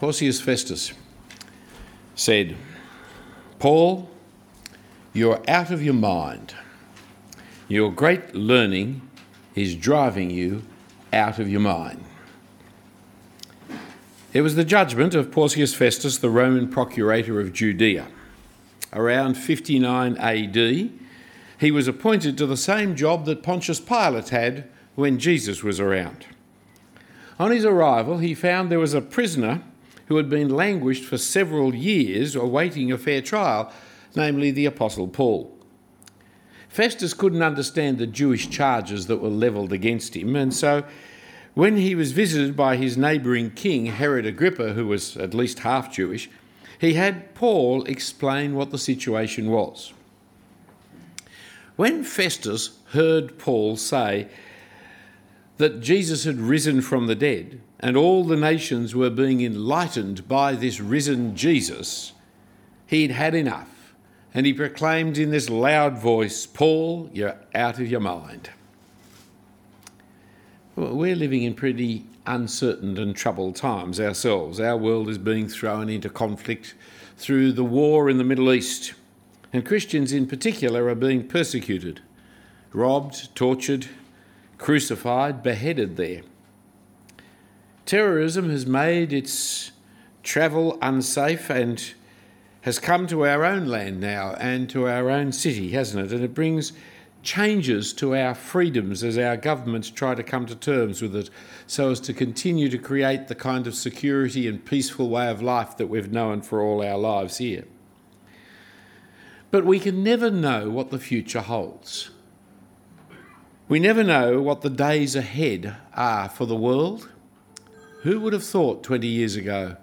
Porcius Festus said, Paul, you're out of your mind. Your great learning is driving you out of your mind. It was the judgment of Porcius Festus, the Roman procurator of Judea. Around 59 AD, he was appointed to the same job that Pontius Pilate had when Jesus was around. On his arrival, he found there was a prisoner who had been languished for several years awaiting a fair trial, namely the Apostle Paul. Festus couldn't understand the Jewish charges that were levelled against him, and so when he was visited by his neighbouring king, Herod Agrippa, who was at least half Jewish, he had Paul explain what the situation was. When Festus heard Paul say that Jesus had risen from the dead, and all the nations were being enlightened by this risen Jesus, he'd had enough. And he proclaimed in this loud voice, Paul, you're out of your mind. Well, we're living in pretty uncertain and troubled times ourselves. Our world is being thrown into conflict through the war in the Middle East, and Christians in particular are being persecuted, robbed, tortured, crucified, beheaded there. Terrorism has made its travel unsafe and has come to our own land now and to our own city, hasn't it? And it brings changes to our freedoms as our governments try to come to terms with it so as to continue to create the kind of security and peaceful way of life that we've known for all our lives here. But we can never know what the future holds. We never know what the days ahead are for the world who would have thought 20 years ago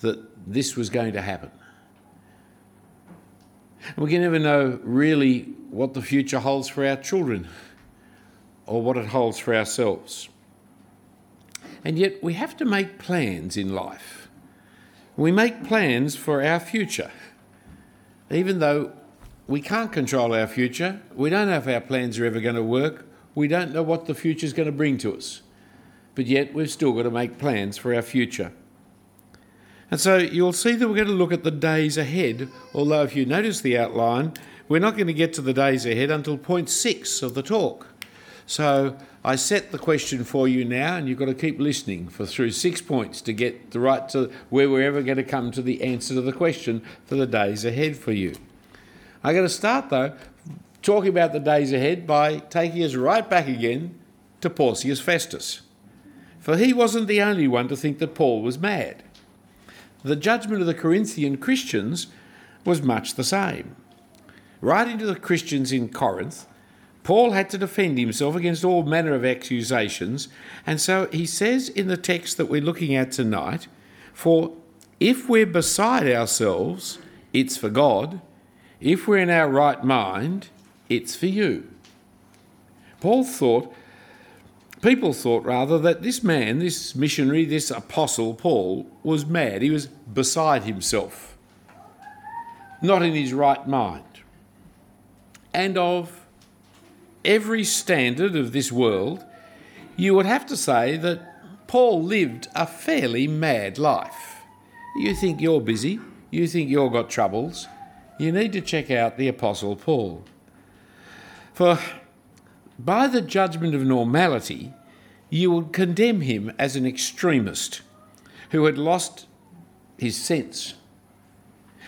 that this was going to happen? We can never know really what the future holds for our children or what it holds for ourselves. And yet we have to make plans in life. We make plans for our future. Even though we can't control our future, we don't know if our plans are ever going to work, we don't know what the future is going to bring to us but yet we've still got to make plans for our future. And so you'll see that we're going to look at the days ahead, although if you notice the outline, we're not going to get to the days ahead until point six of the talk. So I set the question for you now, and you've got to keep listening for through six points to get the right to where we're ever going to come to the answer to the question for the days ahead for you. I'm going to start though talking about the days ahead by taking us right back again to Porcius Festus for he wasn't the only one to think that Paul was mad. The judgment of the Corinthian Christians was much the same. Writing to the Christians in Corinth, Paul had to defend himself against all manner of accusations, and so he says in the text that we're looking at tonight, For if we're beside ourselves, it's for God. If we're in our right mind, it's for you. Paul thought people thought rather that this man, this missionary, this apostle Paul, was mad. He was beside himself, not in his right mind. And of every standard of this world, you would have to say that Paul lived a fairly mad life. You think you're busy, you think you've got troubles, you need to check out the Apostle Paul. For by the judgment of normality, you would condemn him as an extremist who had lost his sense.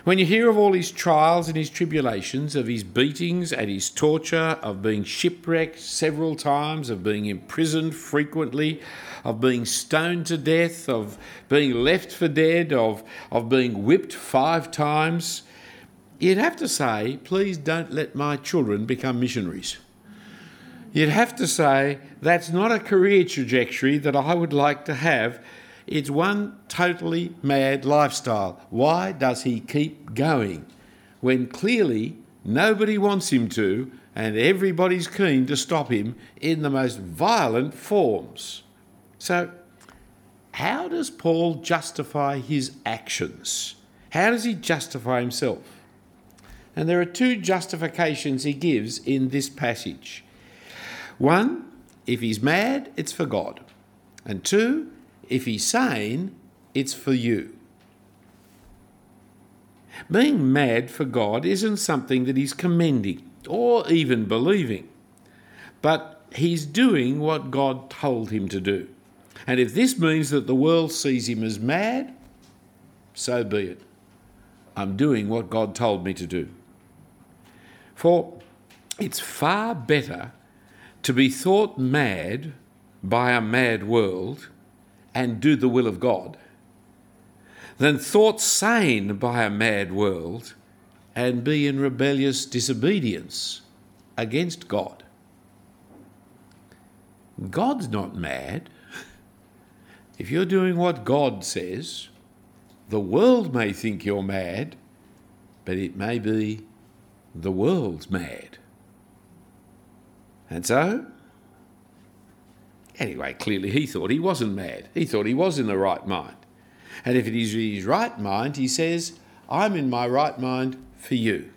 When you hear of all his trials and his tribulations, of his beatings and his torture, of being shipwrecked several times, of being imprisoned frequently, of being stoned to death, of being left for dead, of, of being whipped five times, you'd have to say, please don't let my children become missionaries you'd have to say that's not a career trajectory that I would like to have. It's one totally mad lifestyle. Why does he keep going when clearly nobody wants him to and everybody's keen to stop him in the most violent forms? So, how does Paul justify his actions? How does he justify himself? And there are two justifications he gives in this passage. One, if he's mad, it's for God. And two, if he's sane, it's for you. Being mad for God isn't something that he's commending or even believing, but he's doing what God told him to do. And if this means that the world sees him as mad, so be it. I'm doing what God told me to do. For it's far better to be thought mad by a mad world and do the will of God than thought sane by a mad world and be in rebellious disobedience against God. God's not mad. If you're doing what God says, the world may think you're mad, but it may be the world's mad. And so, anyway, clearly he thought he wasn't mad. He thought he was in the right mind. And if it is his right mind, he says, I'm in my right mind for you.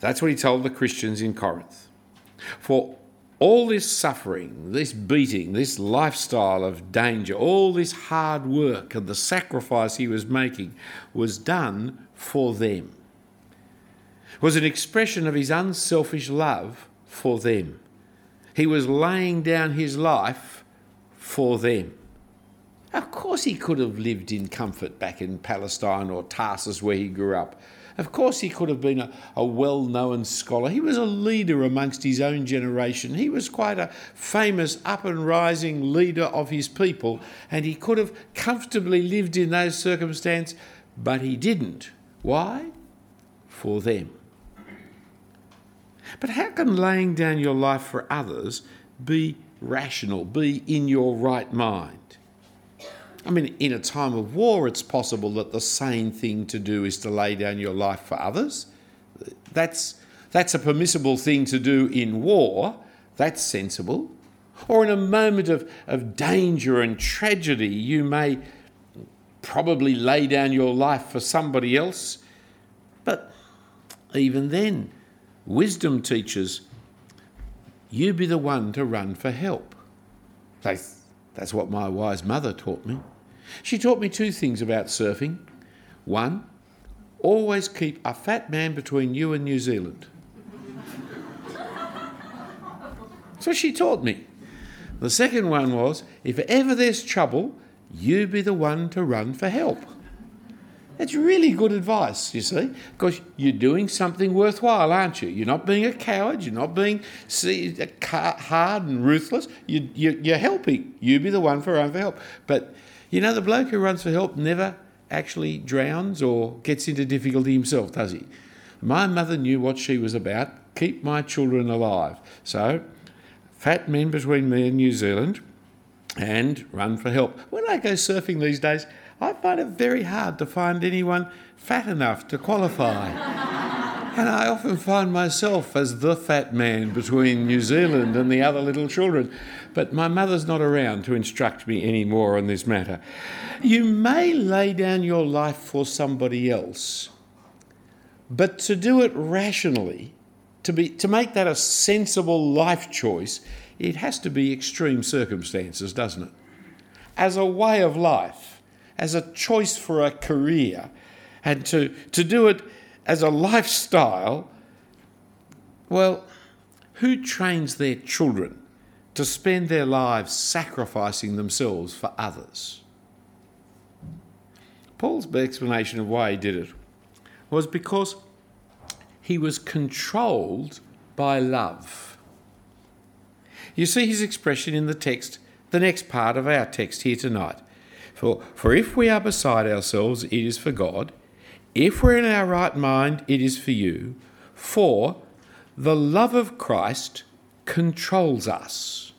That's what he told the Christians in Corinth. For all this suffering, this beating, this lifestyle of danger, all this hard work and the sacrifice he was making was done for them. Was an expression of his unselfish love for them. He was laying down his life for them. Of course, he could have lived in comfort back in Palestine or Tarsus where he grew up. Of course, he could have been a, a well known scholar. He was a leader amongst his own generation. He was quite a famous up and rising leader of his people, and he could have comfortably lived in those circumstances, but he didn't. Why? For them. But how can laying down your life for others be rational, be in your right mind? I mean, in a time of war, it's possible that the sane thing to do is to lay down your life for others. That's, that's a permissible thing to do in war. That's sensible. Or in a moment of, of danger and tragedy, you may probably lay down your life for somebody else. But even then, wisdom teaches you be the one to run for help. That's what my wise mother taught me. She taught me two things about surfing. One, always keep a fat man between you and New Zealand. so she taught me. The second one was if ever there's trouble, you be the one to run for help. That's really good advice, you see, because you're doing something worthwhile, aren't you? You're not being a coward, you're not being uh, hard and ruthless, you, you're helping. You be the one for run for help. But you know, the bloke who runs for help never actually drowns or gets into difficulty himself, does he? My mother knew what she was about keep my children alive. So, fat men between me and New Zealand and run for help. When I go surfing these days, I find it very hard to find anyone fat enough to qualify. and I often find myself as the fat man between New Zealand and the other little children but my mother's not around to instruct me any more on this matter. You may lay down your life for somebody else, but to do it rationally, to, be, to make that a sensible life choice, it has to be extreme circumstances, doesn't it? As a way of life, as a choice for a career, and to, to do it as a lifestyle, well, who trains their children to spend their lives sacrificing themselves for others. Paul's explanation of why he did it was because he was controlled by love. You see his expression in the text, the next part of our text here tonight. For, for if we are beside ourselves, it is for God. If we're in our right mind, it is for you. For the love of Christ controls us.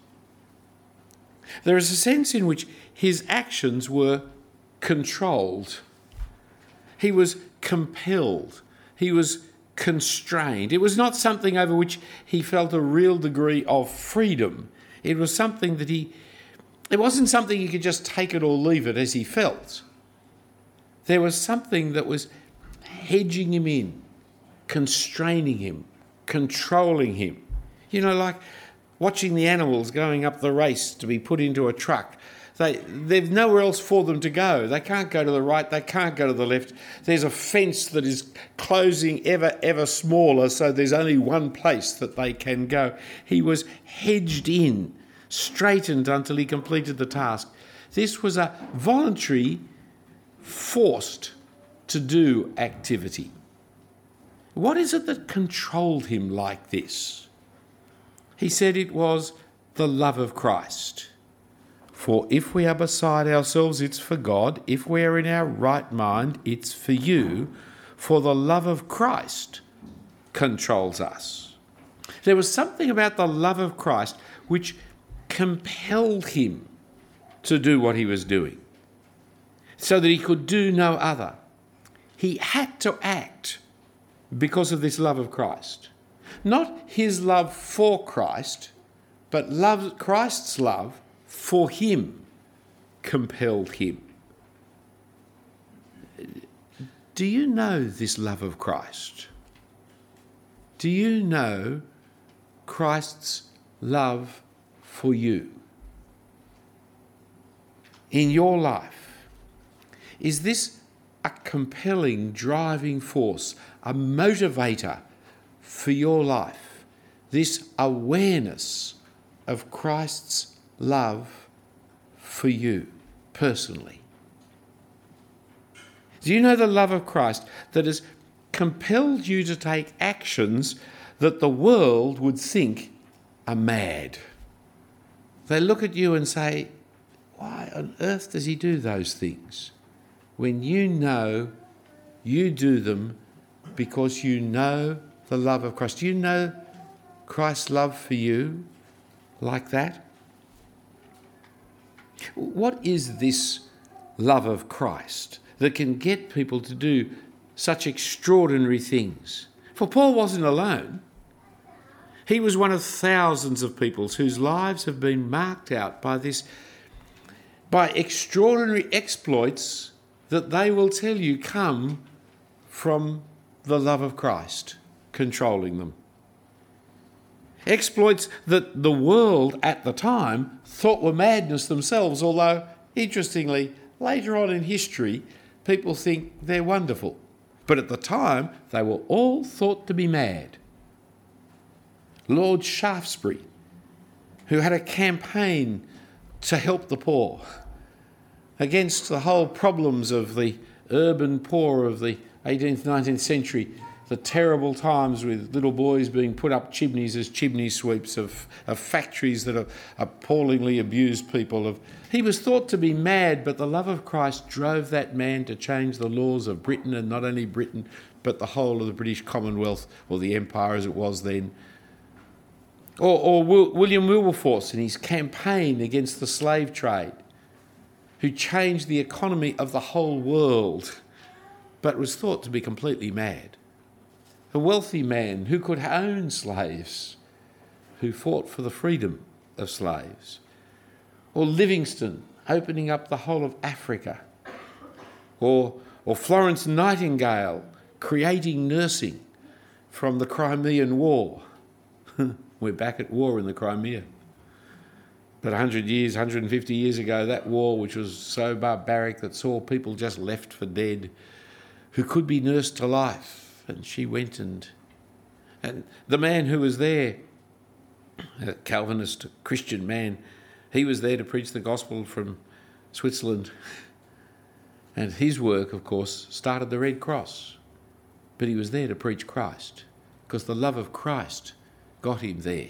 There is a sense in which his actions were controlled. He was compelled. He was constrained. It was not something over which he felt a real degree of freedom. It was something that he, it wasn't something he could just take it or leave it as he felt. There was something that was hedging him in, constraining him, controlling him. You know, like watching the animals going up the race to be put into a truck. They, they've nowhere else for them to go. They can't go to the right, they can't go to the left. There's a fence that is closing ever, ever smaller, so there's only one place that they can go. He was hedged in, straitened until he completed the task. This was a voluntary, forced to do activity. What is it that controlled him like this? He said it was the love of Christ. For if we are beside ourselves, it's for God. If we are in our right mind, it's for you. For the love of Christ controls us. There was something about the love of Christ which compelled him to do what he was doing, so that he could do no other. He had to act because of this love of Christ. Not his love for Christ, but love, Christ's love for him compelled him. Do you know this love of Christ? Do you know Christ's love for you? In your life, is this a compelling driving force, a motivator for your life? This awareness of Christ's love for you personally? Do you know the love of Christ that has compelled you to take actions that the world would think are mad? They look at you and say, Why on earth does he do those things? When you know you do them because you know the love of Christ. Do you know Christ's love for you like that? What is this love of Christ that can get people to do such extraordinary things? For Paul wasn't alone. He was one of thousands of people whose lives have been marked out by this by extraordinary exploits that they will tell you come from the love of Christ controlling them. Exploits that the world at the time thought were madness themselves, although, interestingly, later on in history, people think they're wonderful. But at the time, they were all thought to be mad. Lord Shaftesbury, who had a campaign to help the poor against the whole problems of the urban poor of the 18th, 19th century, the terrible times with little boys being put up chimneys as chimney sweeps of, of factories that have appallingly abused people. Of, he was thought to be mad, but the love of Christ drove that man to change the laws of Britain, and not only Britain, but the whole of the British Commonwealth, or the Empire as it was then. Or, or William Wilberforce in his campaign against the slave trade, who changed the economy of the whole world, but was thought to be completely mad. A wealthy man who could own slaves, who fought for the freedom of slaves, or Livingstone opening up the whole of Africa, or, or Florence Nightingale creating nursing from the Crimean War. We're back at war in the Crimea. But 100 years, 150 years ago, that war, which was so barbaric that saw people just left for dead, who could be nursed to life, and she went and and the man who was there, a Calvinist Christian man, he was there to preach the gospel from Switzerland. And his work, of course, started the Red Cross. But he was there to preach Christ because the love of Christ got him there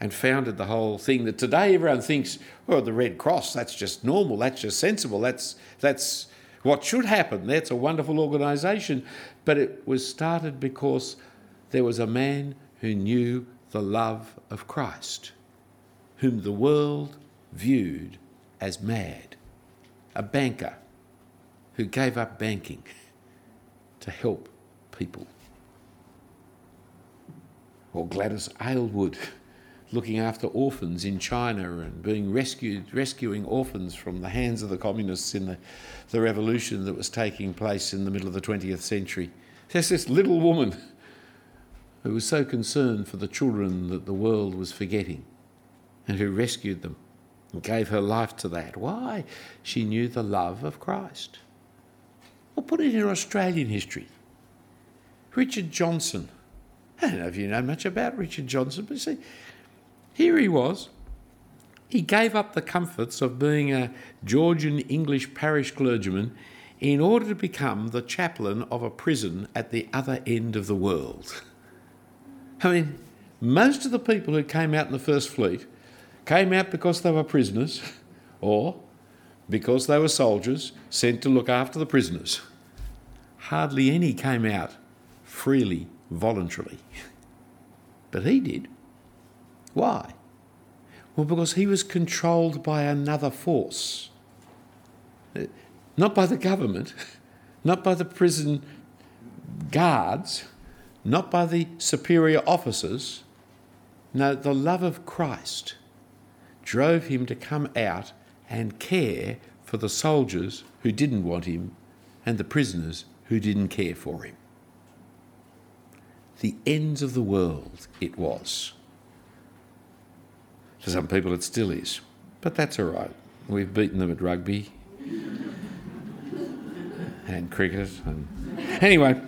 and founded the whole thing that today everyone thinks, oh, the Red Cross, that's just normal, that's just sensible, that's, that's what should happen. That's a wonderful organisation. But it was started because there was a man who knew the love of Christ, whom the world viewed as mad, a banker who gave up banking to help people. Or Gladys Aylward looking after orphans in China and being rescued, rescuing orphans from the hands of the communists in the, the revolution that was taking place in the middle of the 20th century. There's this little woman who was so concerned for the children that the world was forgetting and who rescued them and gave her life to that. Why? She knew the love of Christ. Well, put it in Australian history. Richard Johnson. I don't know if you know much about Richard Johnson, but see, here he was. He gave up the comforts of being a Georgian English parish clergyman in order to become the chaplain of a prison at the other end of the world. I mean, most of the people who came out in the First Fleet came out because they were prisoners or because they were soldiers sent to look after the prisoners. Hardly any came out freely, voluntarily. But he did. Why? Well, because he was controlled by another force. Not by the government, not by the prison guards, not by the superior officers. No, the love of Christ drove him to come out and care for the soldiers who didn't want him and the prisoners who didn't care for him. The ends of the world it was. For some people, it still is. But that's all right. We've beaten them at rugby and cricket. And anyway,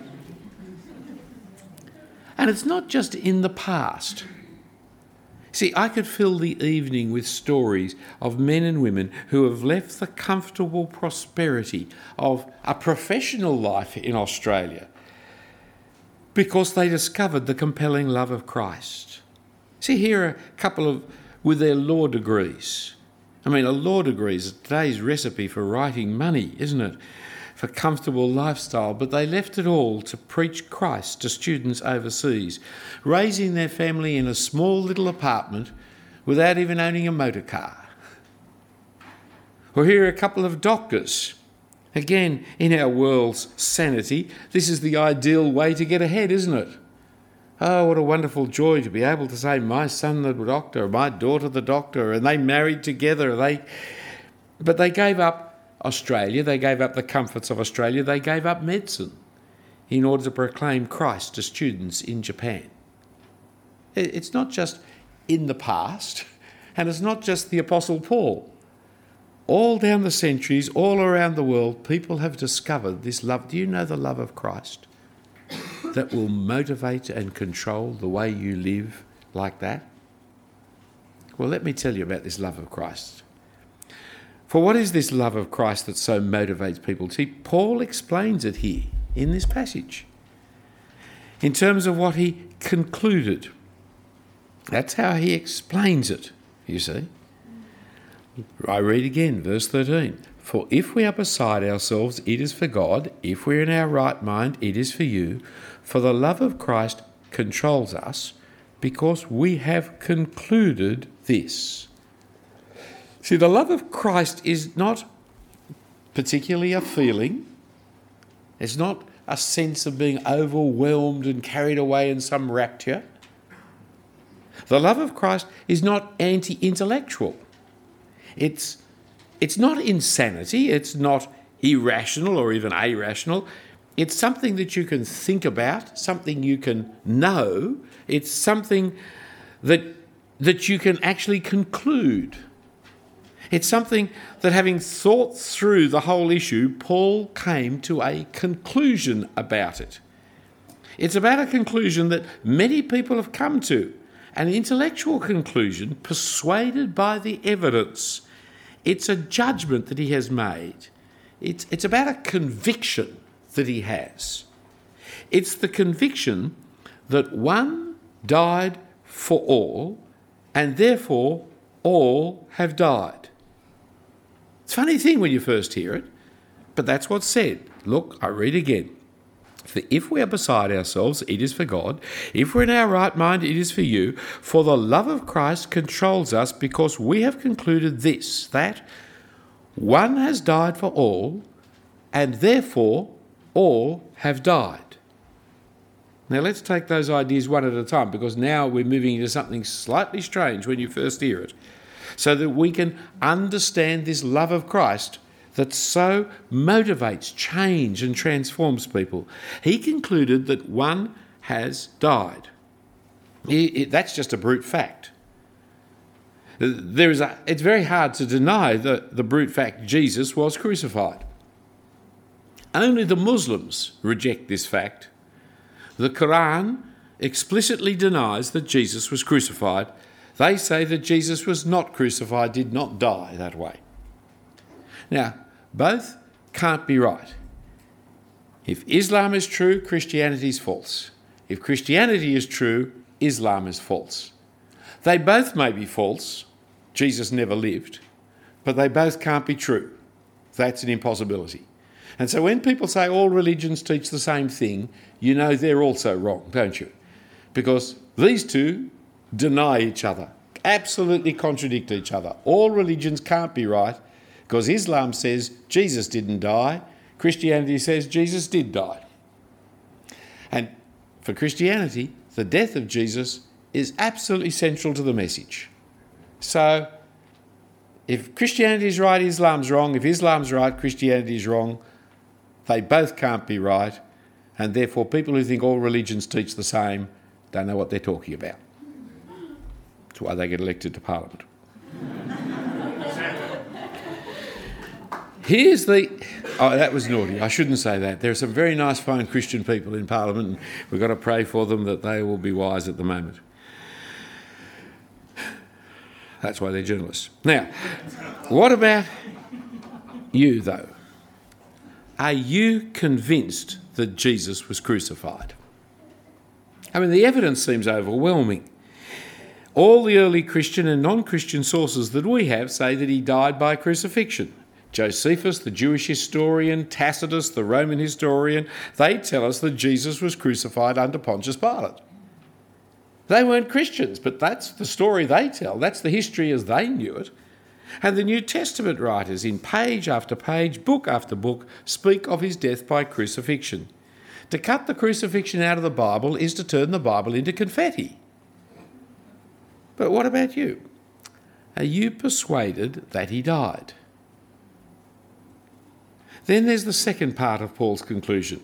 and it's not just in the past. See, I could fill the evening with stories of men and women who have left the comfortable prosperity of a professional life in Australia because they discovered the compelling love of Christ. See, here are a couple of with their law degrees. I mean, a law degree is today's recipe for writing money, isn't it? For comfortable lifestyle, but they left it all to preach Christ to students overseas, raising their family in a small little apartment without even owning a motor car. Or here are a couple of doctors. Again, in our world's sanity, this is the ideal way to get ahead, isn't it? Oh, what a wonderful joy to be able to say, my son the doctor, my daughter the doctor, and they married together. They, but they gave up Australia, they gave up the comforts of Australia, they gave up medicine in order to proclaim Christ to students in Japan. It's not just in the past, and it's not just the Apostle Paul. All down the centuries, all around the world, people have discovered this love. Do you know the love of Christ? that will motivate and control the way you live like that? Well, let me tell you about this love of Christ. For what is this love of Christ that so motivates people? See, Paul explains it here in this passage in terms of what he concluded. That's how he explains it, you see. I read again, verse 13. For if we are beside ourselves, it is for God. If we're in our right mind, it is for you. For the love of Christ controls us because we have concluded this. See, the love of Christ is not particularly a feeling, it's not a sense of being overwhelmed and carried away in some rapture. The love of Christ is not anti intellectual. It's, it's not insanity, it's not irrational or even irrational. It's something that you can think about, something you can know. It's something that, that you can actually conclude. It's something that, having thought through the whole issue, Paul came to a conclusion about it. It's about a conclusion that many people have come to, an intellectual conclusion persuaded by the evidence. It's a judgment that he has made. It's, it's about a conviction that he has. It's the conviction that one died for all, and therefore all have died. It's a funny thing when you first hear it, but that's what's said. Look, I read again. For if we are beside ourselves, it is for God. If we're in our right mind, it is for you. For the love of Christ controls us because we have concluded this that one has died for all, and therefore all have died. Now let's take those ideas one at a time because now we're moving into something slightly strange when you first hear it, so that we can understand this love of Christ that so motivates change and transforms people. He concluded that one has died. That's just a brute fact. There is a, it's very hard to deny the, the brute fact Jesus was crucified. Only the Muslims reject this fact. The Quran explicitly denies that Jesus was crucified. They say that Jesus was not crucified, did not die that way. Now, both can't be right. If Islam is true, Christianity is false. If Christianity is true, Islam is false. They both may be false, Jesus never lived, but they both can't be true. That's an impossibility. And so when people say all religions teach the same thing, you know they're also wrong, don't you? Because these two deny each other, absolutely contradict each other. All religions can't be right because Islam says Jesus didn't die, Christianity says Jesus did die. And for Christianity, the death of Jesus is absolutely central to the message. So, if Christianity is right, Islam's wrong. If Islam's right, Christianity is wrong. They both can't be right. And therefore, people who think all religions teach the same don't know what they're talking about. That's why they get elected to Parliament. Here's the. Oh, that was naughty. I shouldn't say that. There are some very nice, fine Christian people in Parliament, and we've got to pray for them that they will be wise at the moment. That's why they're journalists. Now, what about you, though? Are you convinced that Jesus was crucified? I mean, the evidence seems overwhelming. All the early Christian and non Christian sources that we have say that he died by crucifixion. Josephus, the Jewish historian, Tacitus, the Roman historian, they tell us that Jesus was crucified under Pontius Pilate. They weren't Christians, but that's the story they tell. That's the history as they knew it. And the New Testament writers, in page after page, book after book, speak of his death by crucifixion. To cut the crucifixion out of the Bible is to turn the Bible into confetti. But what about you? Are you persuaded that he died? Then there's the second part of Paul's conclusion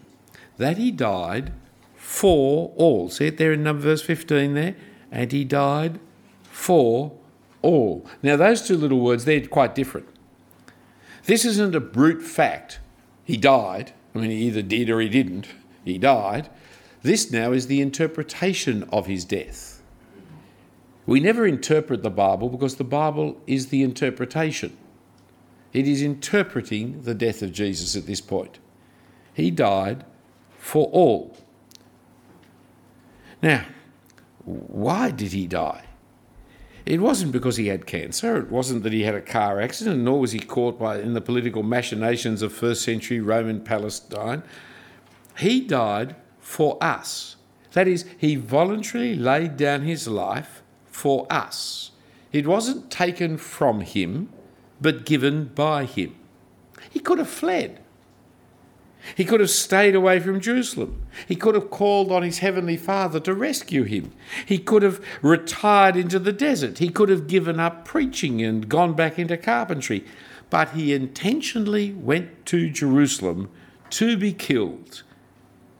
that he died for all. See it there in number verse 15 there? And he died for all. Now, those two little words, they're quite different. This isn't a brute fact. He died. I mean, he either did or he didn't. He died. This now is the interpretation of his death. We never interpret the Bible because the Bible is the interpretation. It is interpreting the death of Jesus at this point. He died for all. Now, why did he die? It wasn't because he had cancer. It wasn't that he had a car accident, nor was he caught by in the political machinations of first century Roman Palestine. He died for us. That is, he voluntarily laid down his life for us. It wasn't taken from him, but given by him. He could have fled. He could have stayed away from Jerusalem. He could have called on his heavenly Father to rescue him. He could have retired into the desert. He could have given up preaching and gone back into carpentry. But he intentionally went to Jerusalem to be killed.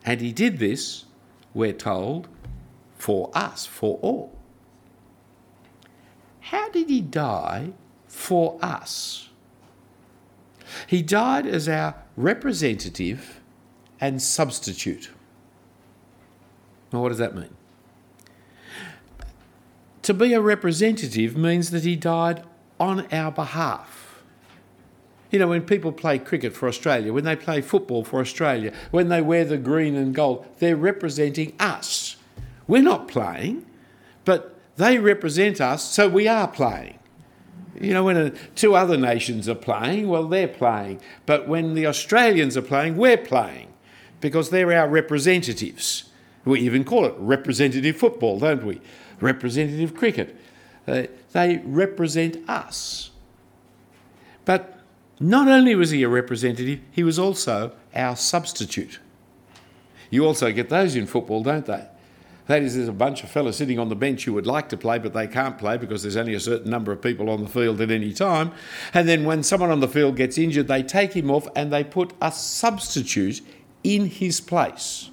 And he did this, we're told, for us, for all. How did he die for us? He died as our representative and substitute. Now, what does that mean? To be a representative means that he died on our behalf. You know, when people play cricket for Australia, when they play football for Australia, when they wear the green and gold, they're representing us. We're not playing, but they represent us, so we are playing. You know, when two other nations are playing, well, they're playing. But when the Australians are playing, we're playing because they're our representatives. We even call it representative football, don't we? Representative cricket. Uh, they represent us. But not only was he a representative, he was also our substitute. You also get those in football, don't they? That is, there's a bunch of fellas sitting on the bench who would like to play, but they can't play because there's only a certain number of people on the field at any time. And then when someone on the field gets injured, they take him off and they put a substitute in his place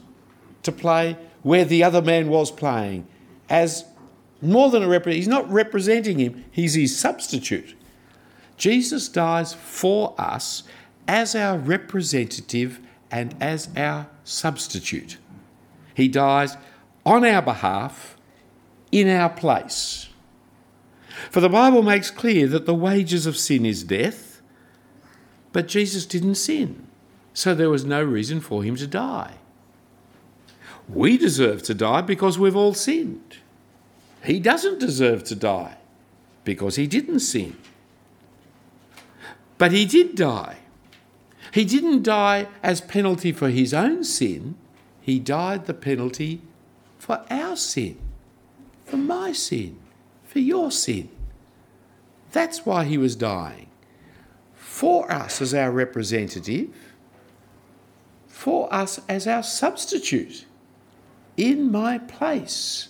to play where the other man was playing as More than a representative, he's not representing him, he's his substitute. Jesus dies for us as our representative and as our substitute. He dies on our behalf, in our place. For the Bible makes clear that the wages of sin is death, but Jesus didn't sin, so there was no reason for him to die. We deserve to die because we've all sinned. He doesn't deserve to die because he didn't sin. But he did die. He didn't die as penalty for his own sin, he died the penalty for our sin, for my sin, for your sin. That's why he was dying. For us as our representative, for us as our substitute, in my place.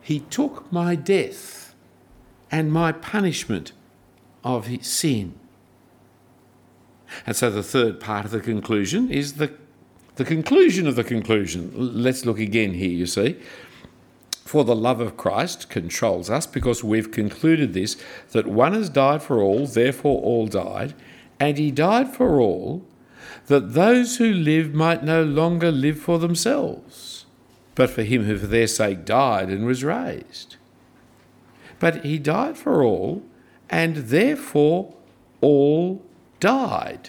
He took my death and my punishment of his sin. And so the third part of the conclusion is the, the conclusion of the conclusion. Let's look again here, you see. For the love of Christ controls us because we've concluded this that one has died for all, therefore all died, and he died for all, that those who live might no longer live for themselves, but for him who for their sake died and was raised. But he died for all, and therefore all died.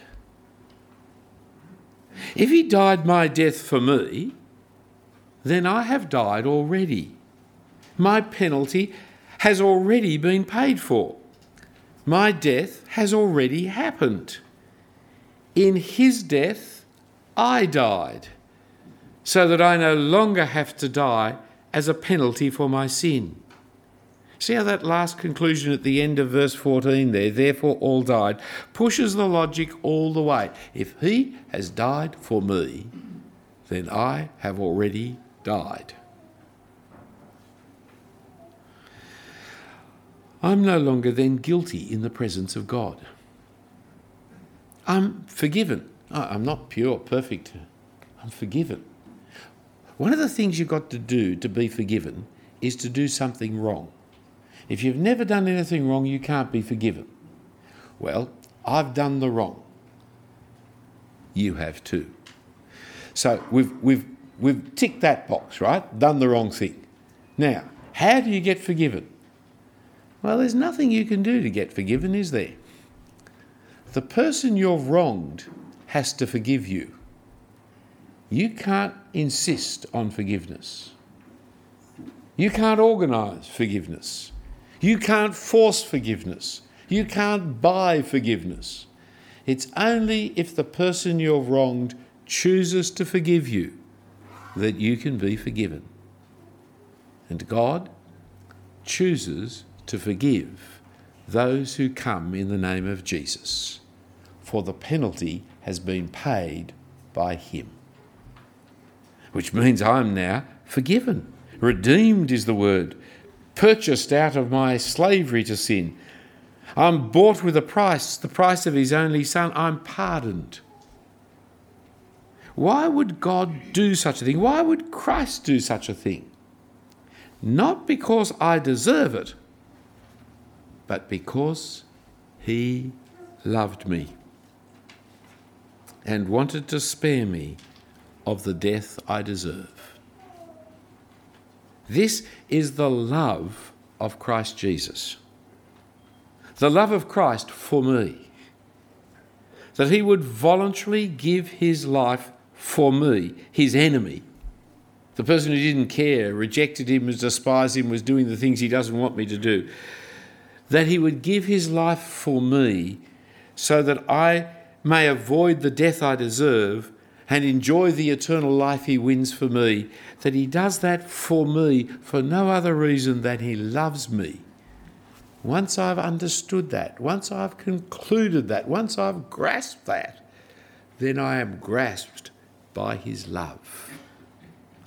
If he died my death for me, then I have died already. My penalty has already been paid for. My death has already happened. In his death, I died, so that I no longer have to die as a penalty for my sin. See how that last conclusion at the end of verse 14 there, therefore all died, pushes the logic all the way. If he has died for me, then I have already died. I'm no longer then guilty in the presence of God. I'm forgiven. I'm not pure, perfect. I'm forgiven. One of the things you've got to do to be forgiven is to do something wrong. If you've never done anything wrong, you can't be forgiven. Well, I've done the wrong. You have too. So we've, we've, we've ticked that box, right? Done the wrong thing. Now, how do you get forgiven? Well, there's nothing you can do to get forgiven, is there? The person you've wronged has to forgive you. You can't insist on forgiveness. You can't organise forgiveness. You can't force forgiveness. You can't buy forgiveness. It's only if the person you've wronged chooses to forgive you that you can be forgiven. And God chooses to forgive those who come in the name of Jesus, for the penalty has been paid by Him. Which means I'm now forgiven. Redeemed is the word purchased out of my slavery to sin. I'm bought with a price, the price of his only son. I'm pardoned. Why would God do such a thing? Why would Christ do such a thing? Not because I deserve it, but because he loved me and wanted to spare me of the death I deserve. This is the love of Christ Jesus. The love of Christ for me. That he would voluntarily give his life for me, his enemy. The person who didn't care, rejected him, was despised him, was doing the things he doesn't want me to do. That he would give his life for me so that I may avoid the death I deserve and enjoy the eternal life he wins for me, that he does that for me for no other reason than he loves me. Once I've understood that, once I've concluded that, once I've grasped that, then I am grasped by his love.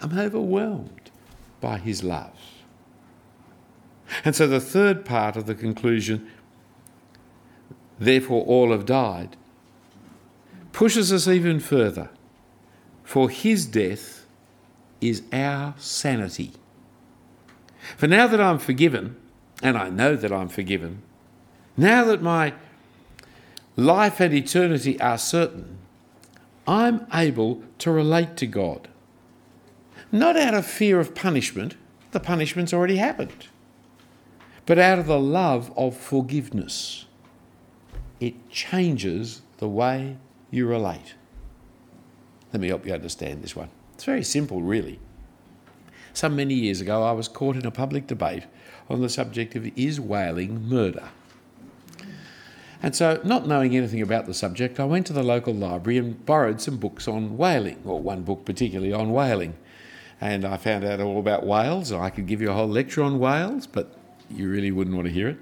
I'm overwhelmed by his love. And so the third part of the conclusion, therefore all have died, pushes us even further for his death is our sanity. For now that I'm forgiven, and I know that I'm forgiven, now that my life and eternity are certain, I'm able to relate to God. Not out of fear of punishment, the punishment's already happened, but out of the love of forgiveness. It changes the way you relate. Let me help you understand this one. It's very simple, really. Some many years ago, I was caught in a public debate on the subject of is whaling murder? And so, not knowing anything about the subject, I went to the local library and borrowed some books on whaling, or one book particularly on whaling. And I found out all about whales. I could give you a whole lecture on whales, but you really wouldn't want to hear it.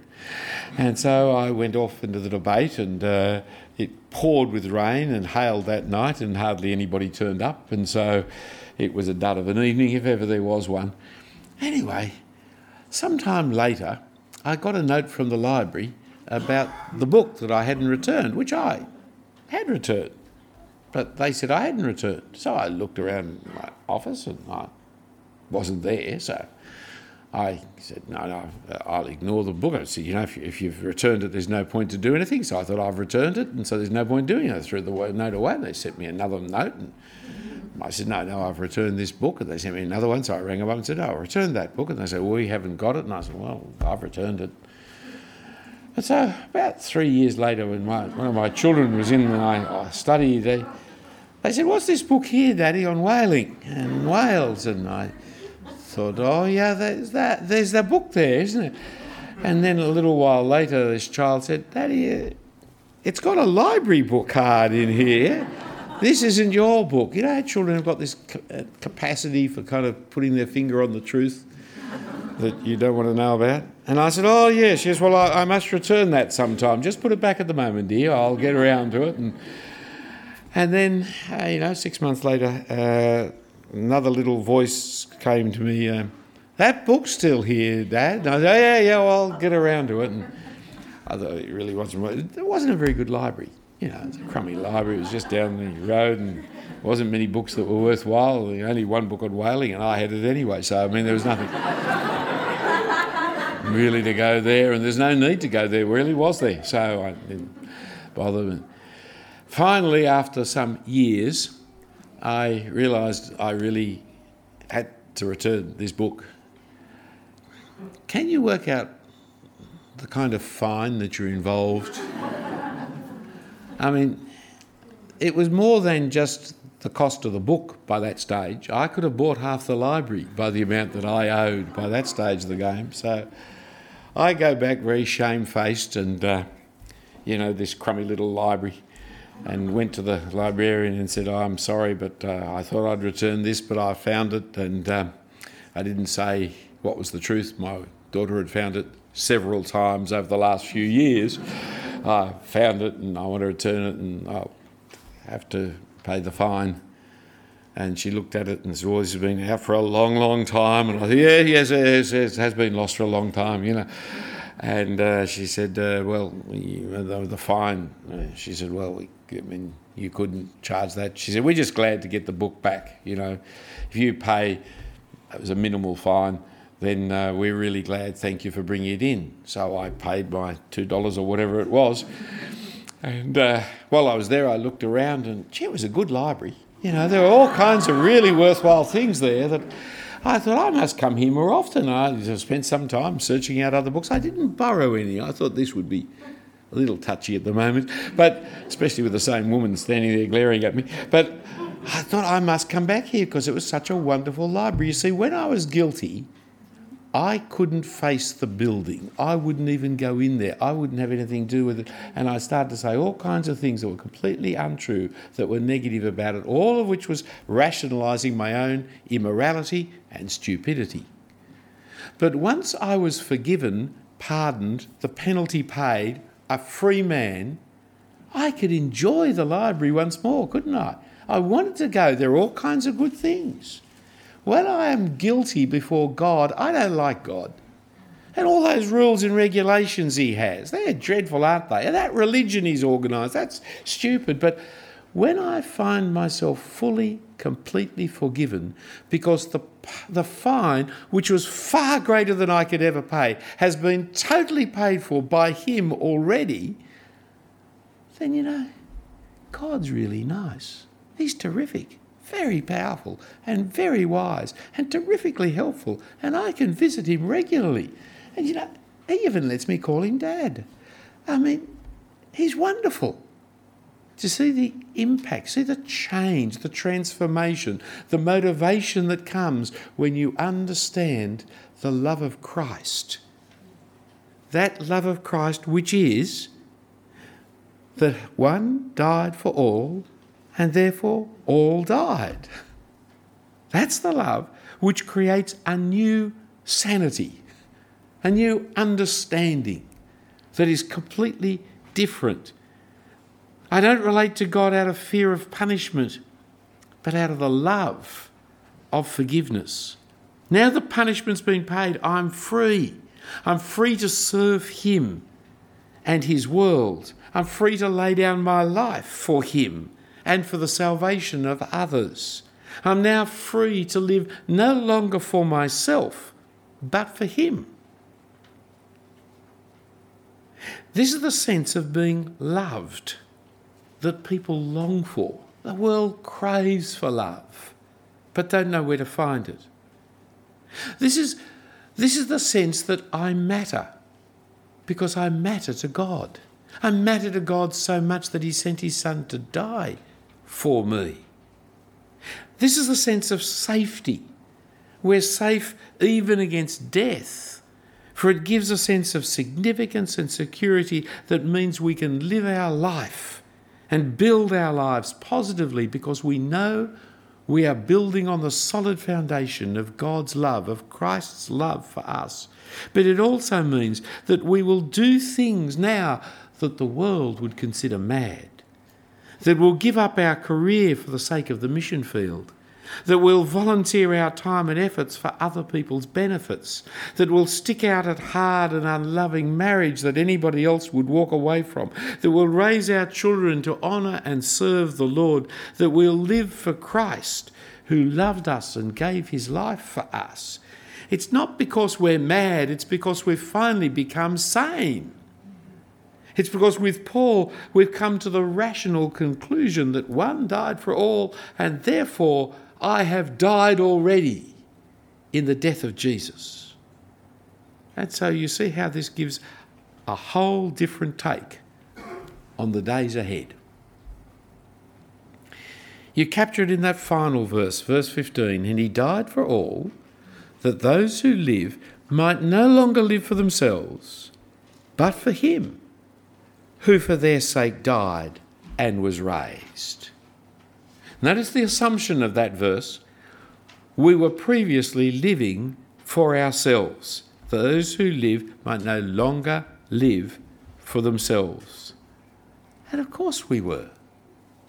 And so I went off into the debate, and uh, it poured with rain and hailed that night, and hardly anybody turned up. And so it was a dud of an evening, if ever there was one. Anyway, sometime later, I got a note from the library about the book that I hadn't returned, which I had returned. But they said I hadn't returned. So I looked around my office and I wasn't there. So I said, no, no, uh, I'll ignore the book. I said, you know, if, you, if you've returned it, there's no point to do anything. So I thought I've returned it, and so there's no point doing it. I threw the note away, and they sent me another note. And I said, no, no, I've returned this book. And they sent me another one. So I rang them up and said, oh, I returned that book. And they said, well, we haven't got it. And I said, well, I've returned it. And so about three years later, when my, one of my children was in my study, they, they said, what's this book here, Daddy, on whaling and whales? And I thought, oh, yeah, there's that, there's that book there, isn't it? And then a little while later, this child said, Daddy, it's got a library book card in here. This isn't your book. You know, children have got this uh, capacity for kind of putting their finger on the truth that you don't want to know about. And I said, Oh, yes, yes, well, I, I must return that sometime. Just put it back at the moment, dear. I'll get around to it. And, and then, uh, you know, six months later, uh, another little voice came to me. Uh, that book's still here, Dad. And I said, oh, yeah, yeah, well, I'll get around to it. And I thought it really wasn't. It wasn't a very good library. You know, it's a crummy library. It was just down the road, and wasn't many books that were worthwhile. Only one book on whaling, and I had it anyway. So I mean, there was nothing really to go there, and there's no need to go there. Really, was there? So I didn't bother. Finally, after some years, I realised I really had to return this book. Can you work out the kind of fine that you're involved? I mean, it was more than just the cost of the book by that stage. I could have bought half the library by the amount that I owed by that stage of the game. So I go back very shamefaced and, uh, you know, this crummy little library and went to the librarian and said, oh, I'm sorry, but uh, I thought I'd return this, but I found it and uh, I didn't say what was the truth. My daughter had found it several times over the last few years. I found it and I want to return it and I'll have to pay the fine. And she looked at it and said, Well, this has been out for a long, long time. And I said, Yeah, yes, yes, yes, it has been lost for a long time, you know. And uh, she said, uh, Well, you know, the fine. Uh, she said, Well, we, I mean, you couldn't charge that. She said, We're just glad to get the book back, you know. If you pay, it was a minimal fine, then uh, we're really glad. Thank you for bringing it in. So I paid my $2 or whatever it was. And uh, while I was there, I looked around and, gee, it was a good library. You know, there were all kinds of really worthwhile things there that I thought I must come here more often. I spent some time searching out other books. I didn't borrow any. I thought this would be a little touchy at the moment, but especially with the same woman standing there glaring at me. But I thought I must come back here because it was such a wonderful library. You see, when I was guilty, I couldn't face the building. I wouldn't even go in there. I wouldn't have anything to do with it. And I started to say all kinds of things that were completely untrue, that were negative about it, all of which was rationalising my own immorality and stupidity. But once I was forgiven, pardoned, the penalty paid, a free man, I could enjoy the library once more, couldn't I? I wanted to go. There are all kinds of good things. When I am guilty before God, I don't like God. And all those rules and regulations he has, they're dreadful, aren't they? And that religion he's organised, that's stupid. But when I find myself fully, completely forgiven, because the, the fine, which was far greater than I could ever pay, has been totally paid for by Him already, then you know, God's really nice. He's terrific, very powerful, and very wise, and terrifically helpful, and I can visit Him regularly. And you know, He even lets me call Him Dad. I mean, He's wonderful to see the impact, see the change, the transformation, the motivation that comes when you understand the love of Christ. That love of Christ, which is that one died for all, and therefore all died. That's the love which creates a new sanity, a new understanding that is completely different I don't relate to God out of fear of punishment, but out of the love of forgiveness. Now the punishment's been paid, I'm free. I'm free to serve Him and His world. I'm free to lay down my life for Him and for the salvation of others. I'm now free to live no longer for myself, but for Him. This is the sense of being loved that people long for. The world craves for love, but don't know where to find it. This is, this is the sense that I matter because I matter to God. I matter to God so much that He sent His Son to die for me. This is the sense of safety. We're safe even against death, for it gives a sense of significance and security that means we can live our life and build our lives positively because we know we are building on the solid foundation of God's love, of Christ's love for us. But it also means that we will do things now that the world would consider mad, that we'll give up our career for the sake of the mission field that we'll volunteer our time and efforts for other people's benefits, that we'll stick out at hard and unloving marriage that anybody else would walk away from, that we'll raise our children to honour and serve the Lord, that we'll live for Christ who loved us and gave his life for us. It's not because we're mad, it's because we've finally become sane. It's because with Paul we've come to the rational conclusion that one died for all, and therefore I have died already in the death of Jesus. And so you see how this gives a whole different take on the days ahead. You capture it in that final verse, verse 15. And he died for all, that those who live might no longer live for themselves, but for him who for their sake died and was raised. Notice the assumption of that verse. We were previously living for ourselves. Those who live might no longer live for themselves. And of course we were.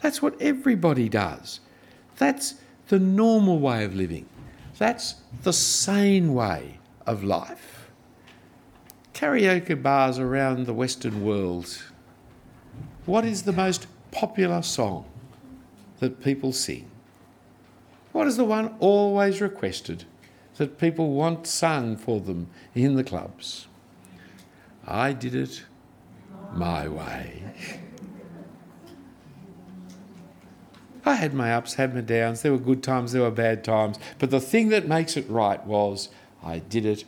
That's what everybody does. That's the normal way of living. That's the sane way of life. Karaoke bars around the Western world. What is the most popular song? That people sing? What is the one always requested that people want sung for them in the clubs? I did it my way. I had my ups, had my downs. There were good times, there were bad times. But the thing that makes it right was I did it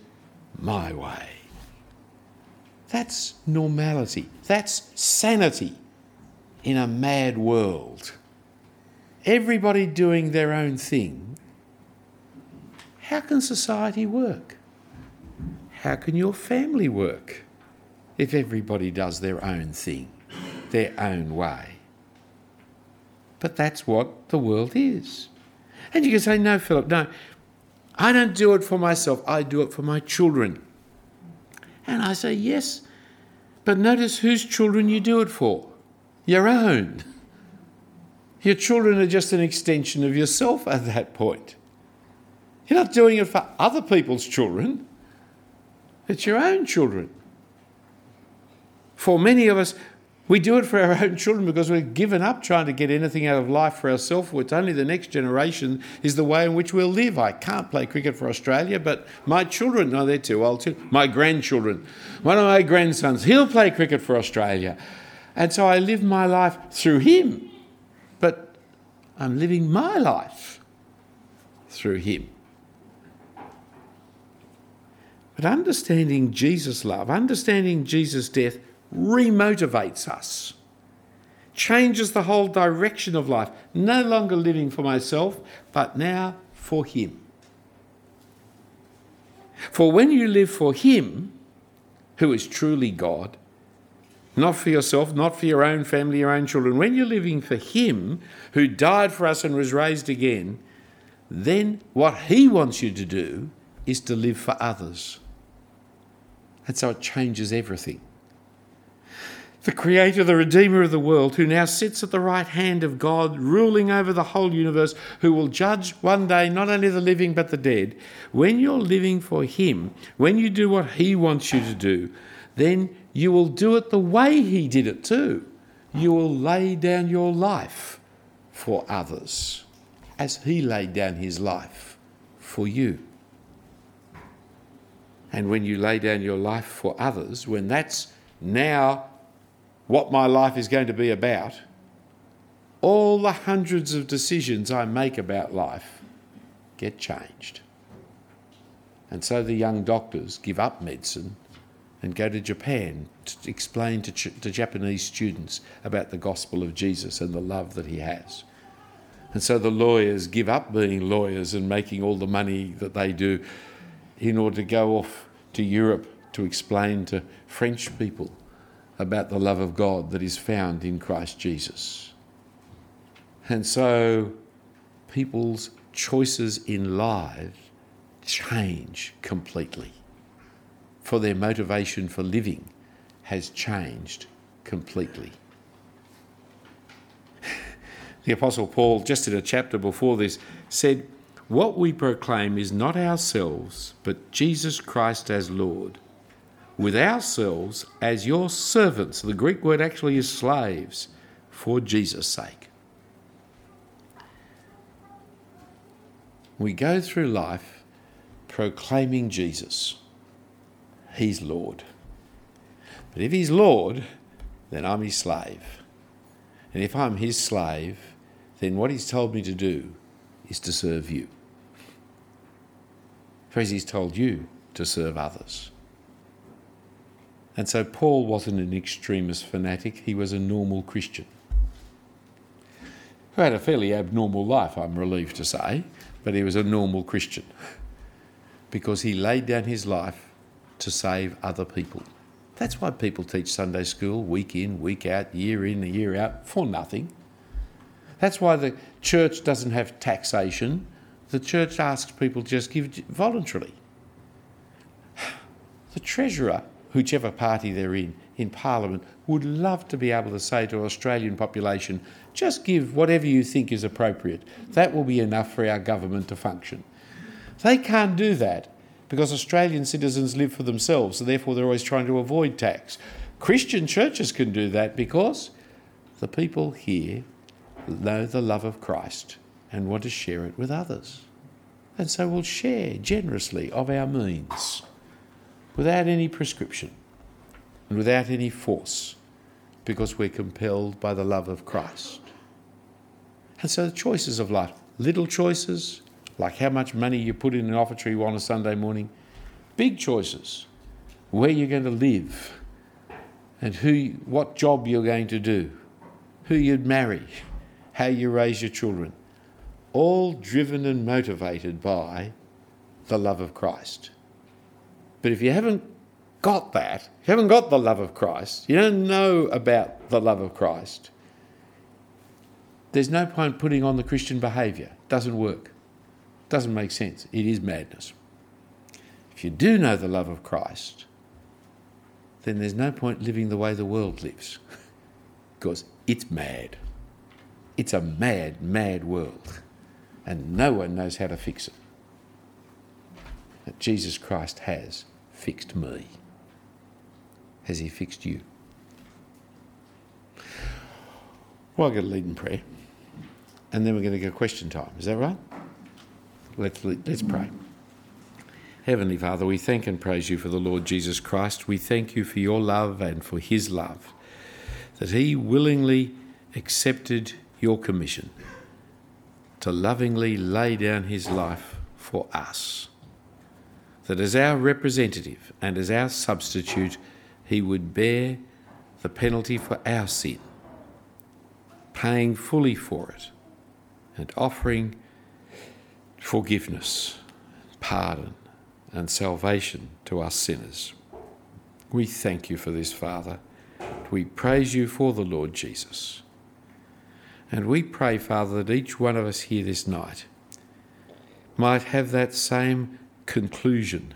my way. That's normality. That's sanity in a mad world everybody doing their own thing, how can society work? How can your family work if everybody does their own thing, their own way? But that's what the world is. And you can say, no, Philip, no, I don't do it for myself, I do it for my children. And I say, yes, but notice whose children you do it for your own. Your children are just an extension of yourself at that point. You're not doing it for other people's children, it's your own children. For many of us, We do it for our own children because we've given up trying to get anything out of life for ourselves. It's only the next generation is the way in which we'll live. I can't play cricket for Australia, but my children, no, they're too old too. My grandchildren, one of my grandsons, he'll play cricket for Australia. And so I live my life through him. I'm living my life through him. But understanding Jesus' love, understanding Jesus' death, remotivates us, changes the whole direction of life. No longer living for myself, but now for Him. For when you live for Him, who is truly God, not for yourself, not for your own family, your own children, when you're living for Him who died for us and was raised again, then what He wants you to do is to live for others. And so it changes everything. The Creator, the Redeemer of the world, who now sits at the right hand of God, ruling over the whole universe, who will judge one day not only the living but the dead, when you're living for Him, when you do what He wants you to do, then you will do it the way He did it too. You will lay down your life for others, as He laid down His life for you. And when you lay down your life for others, when that's now what my life is going to be about, all the hundreds of decisions I make about life get changed. And so the young doctors give up medicine and go to Japan to explain to, ch- to Japanese students about the gospel of Jesus and the love that he has. And so the lawyers give up being lawyers and making all the money that they do in order to go off to Europe to explain to French people about the love of God that is found in Christ Jesus. And so people's choices in life change completely. For their motivation for living has changed completely. The Apostle Paul, just in a chapter before this, said, What we proclaim is not ourselves, but Jesus Christ as Lord with ourselves as your servants. The Greek word actually is slaves for Jesus' sake. We go through life proclaiming Jesus. He's Lord. But if He's Lord, then I'm His slave. And if I'm His slave, then what He's told me to do is to serve you. Because He's told you to serve others. And so Paul wasn't an extremist fanatic, he was a normal Christian. Who had a fairly abnormal life, I'm relieved to say, but he was a normal Christian because he laid down his life to save other people. That's why people teach Sunday school week in, week out, year in, year out for nothing. That's why the church doesn't have taxation. The church asks people to just give voluntarily. The treasurer whichever party they're in, in Parliament, would love to be able to say to Australian population, just give whatever you think is appropriate. That will be enough for our government to function. They can't do that because Australian citizens live for themselves, so therefore they're always trying to avoid tax. Christian churches can do that because the people here know the love of Christ and want to share it with others. And so we'll share generously of our means without any prescription and without any force because we're compelled by the love of Christ. And so the choices of life, little choices, like how much money you put in an offertory on a Sunday morning, big choices, where you're going to live, and who, what job you're going to do, who you'd marry, how you raise your children, all driven and motivated by the love of Christ. But if you haven't got that, you haven't got the love of Christ, you don't know about the love of Christ, there's no point putting on the Christian behaviour. It doesn't work. Doesn't make sense. It is madness. If you do know the love of Christ, then there's no point living the way the world lives because it's mad. It's a mad, mad world, and no one knows how to fix it. That Jesus Christ has fixed me? Has He fixed you? Well, I'm going to lead in prayer, and then we're going to go question time. Is that right? Let's let's pray. Heavenly Father, we thank and praise you for the Lord Jesus Christ. We thank you for your love and for his love, that he willingly accepted your commission to lovingly lay down his life for us. That as our representative and as our substitute, he would bear the penalty for our sin, paying fully for it and offering forgiveness, pardon, and salvation to us sinners. We thank you for this, Father. We praise you for the Lord Jesus. And we pray, Father, that each one of us here this night might have that same conclusion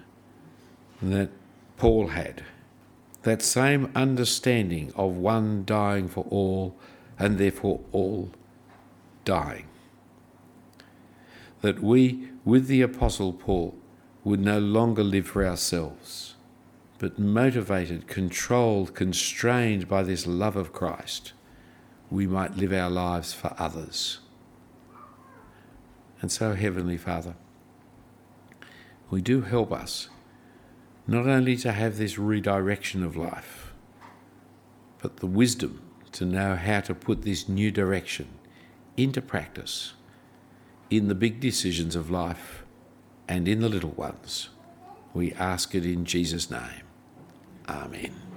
that Paul had, that same understanding of one dying for all and therefore all dying. That we, with the Apostle Paul, would no longer live for ourselves, but motivated, controlled, constrained by this love of Christ we might live our lives for others. And so, Heavenly Father, we do help us not only to have this redirection of life, but the wisdom to know how to put this new direction into practice in the big decisions of life and in the little ones. We ask it in Jesus' name. Amen.